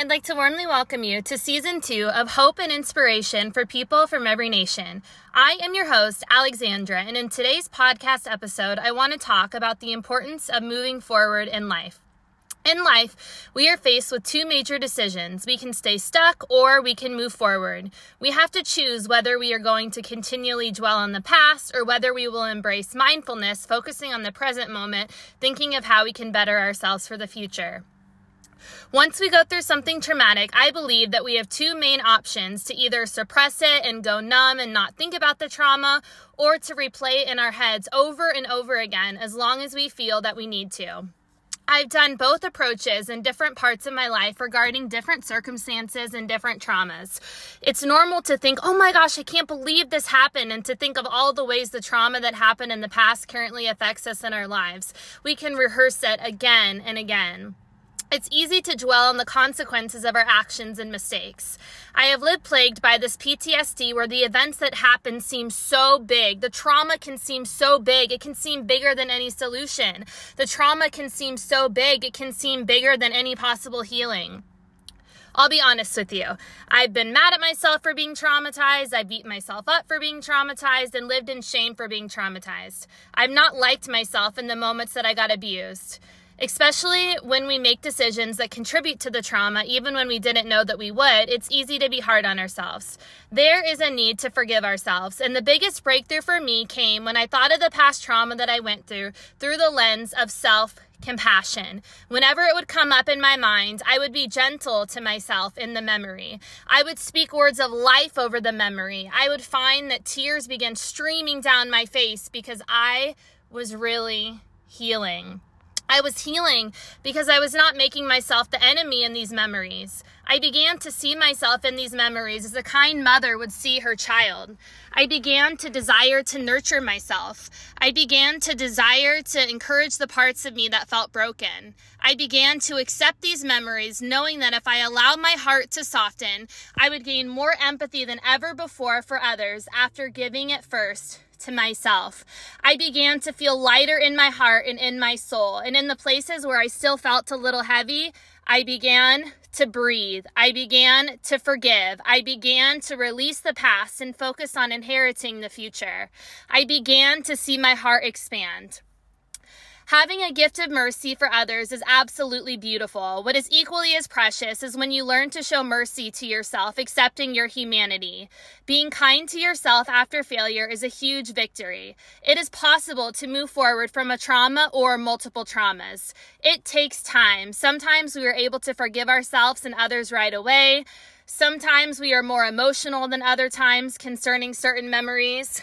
I'd like to warmly welcome you to season two of Hope and Inspiration for People from Every Nation. I am your host, Alexandra, and in today's podcast episode, I want to talk about the importance of moving forward in life. In life, we are faced with two major decisions. We can stay stuck or we can move forward. We have to choose whether we are going to continually dwell on the past or whether we will embrace mindfulness, focusing on the present moment, thinking of how we can better ourselves for the future. Once we go through something traumatic, I believe that we have two main options to either suppress it and go numb and not think about the trauma, or to replay it in our heads over and over again as long as we feel that we need to. I've done both approaches in different parts of my life regarding different circumstances and different traumas. It's normal to think, oh my gosh, I can't believe this happened, and to think of all the ways the trauma that happened in the past currently affects us in our lives. We can rehearse it again and again. It's easy to dwell on the consequences of our actions and mistakes. I have lived plagued by this PTSD where the events that happen seem so big. The trauma can seem so big. It can seem bigger than any solution. The trauma can seem so big. It can seem bigger than any possible healing. I'll be honest with you. I've been mad at myself for being traumatized. I beat myself up for being traumatized and lived in shame for being traumatized. I've not liked myself in the moments that I got abused especially when we make decisions that contribute to the trauma, even when we didn't know that we would, it's easy to be hard on ourselves. There is a need to forgive ourselves. And the biggest breakthrough for me came when I thought of the past trauma that I went through through the lens of self compassion. Whenever it would come up in my mind, I would be gentle to myself in the memory. I would speak words of life over the memory. I would find that tears began streaming down my face because I was really healing. I was healing because I was not making myself the enemy in these memories. I began to see myself in these memories as a kind mother would see her child. I began to desire to nurture myself. I began to desire to encourage the parts of me that felt broken. I began to accept these memories, knowing that if I allowed my heart to soften, I would gain more empathy than ever before for others after giving it first to myself. I began to feel lighter in my heart and in my soul. And in the places where I still felt a little heavy, I began to breathe. I began to forgive. I began to release the past and focus on inheriting the future. I began to see my heart expand. Having a gift of mercy for others is absolutely beautiful. What is equally as precious is when you learn to show mercy to yourself, accepting your humanity. Being kind to yourself after failure is a huge victory. It is possible to move forward from a trauma or multiple traumas. It takes time. Sometimes we are able to forgive ourselves and others right away. Sometimes we are more emotional than other times concerning certain memories.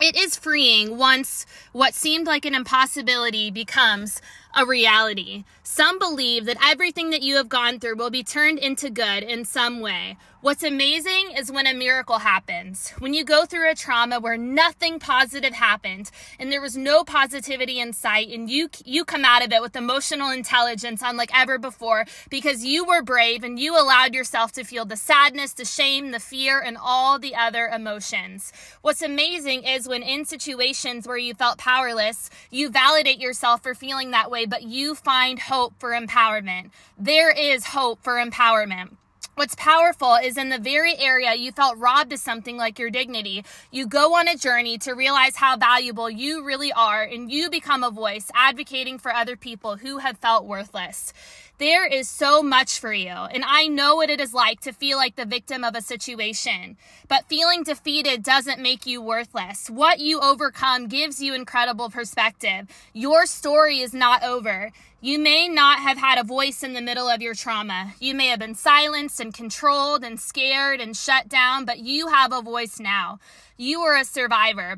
It is freeing once what seemed like an impossibility becomes a reality. Some believe that everything that you have gone through will be turned into good in some way. What's amazing is when a miracle happens. When you go through a trauma where nothing positive happened and there was no positivity in sight and you you come out of it with emotional intelligence unlike ever before because you were brave and you allowed yourself to feel the sadness, the shame, the fear and all the other emotions. What's amazing is when in situations where you felt powerless, you validate yourself for feeling that way but you find hope for empowerment. There is hope for empowerment. What's powerful is in the very area you felt robbed of something like your dignity, you go on a journey to realize how valuable you really are and you become a voice advocating for other people who have felt worthless. There is so much for you, and I know what it is like to feel like the victim of a situation. But feeling defeated doesn't make you worthless. What you overcome gives you incredible perspective. Your story is not over. You may not have had a voice in the middle of your trauma. You may have been silenced and controlled and scared and shut down, but you have a voice now. You are a survivor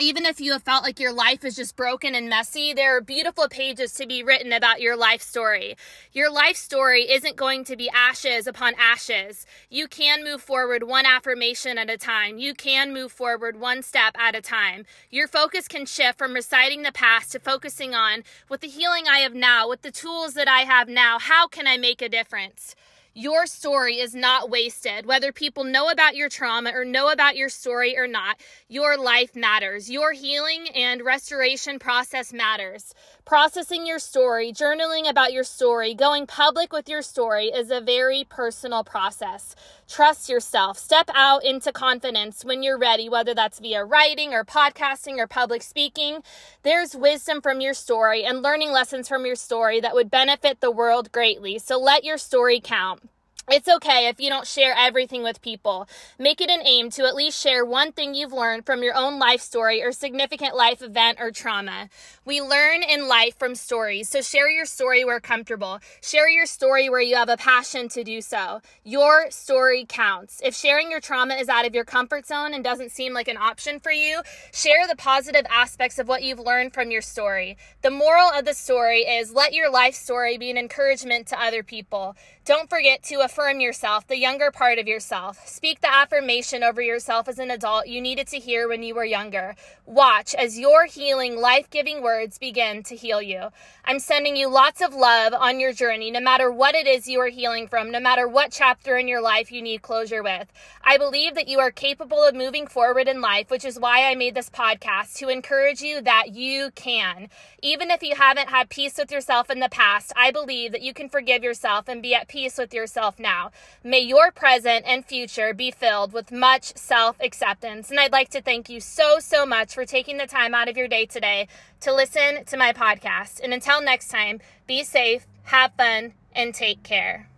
even if you have felt like your life is just broken and messy, there are beautiful pages to be written about your life story. Your life story isn't going to be ashes upon ashes. You can move forward one affirmation at a time. You can move forward one step at a time. Your focus can shift from reciting the past to focusing on with the healing I have now, with the tools that I have now, how can I make a difference? Your story is not wasted. Whether people know about your trauma or know about your story or not, your life matters. Your healing and restoration process matters. Processing your story, journaling about your story, going public with your story is a very personal process. Trust yourself. Step out into confidence when you're ready, whether that's via writing or podcasting or public speaking. There's wisdom from your story and learning lessons from your story that would benefit the world greatly. So let your story count. It's okay if you don't share everything with people. Make it an aim to at least share one thing you've learned from your own life story or significant life event or trauma. We learn in life from stories, so share your story where comfortable. Share your story where you have a passion to do so. Your story counts. If sharing your trauma is out of your comfort zone and doesn't seem like an option for you, share the positive aspects of what you've learned from your story. The moral of the story is let your life story be an encouragement to other people. Don't forget to affirm yourself, the younger part of yourself. Speak the affirmation over yourself as an adult you needed to hear when you were younger. Watch as your healing, life giving words begin to heal you. I'm sending you lots of love on your journey, no matter what it is you are healing from, no matter what chapter in your life you need closure with. I believe that you are capable of moving forward in life, which is why I made this podcast to encourage you that you can. Even if you haven't had peace with yourself in the past, I believe that you can forgive yourself and be at peace peace with yourself now. May your present and future be filled with much self acceptance. And I'd like to thank you so, so much for taking the time out of your day today to listen to my podcast. And until next time, be safe, have fun, and take care.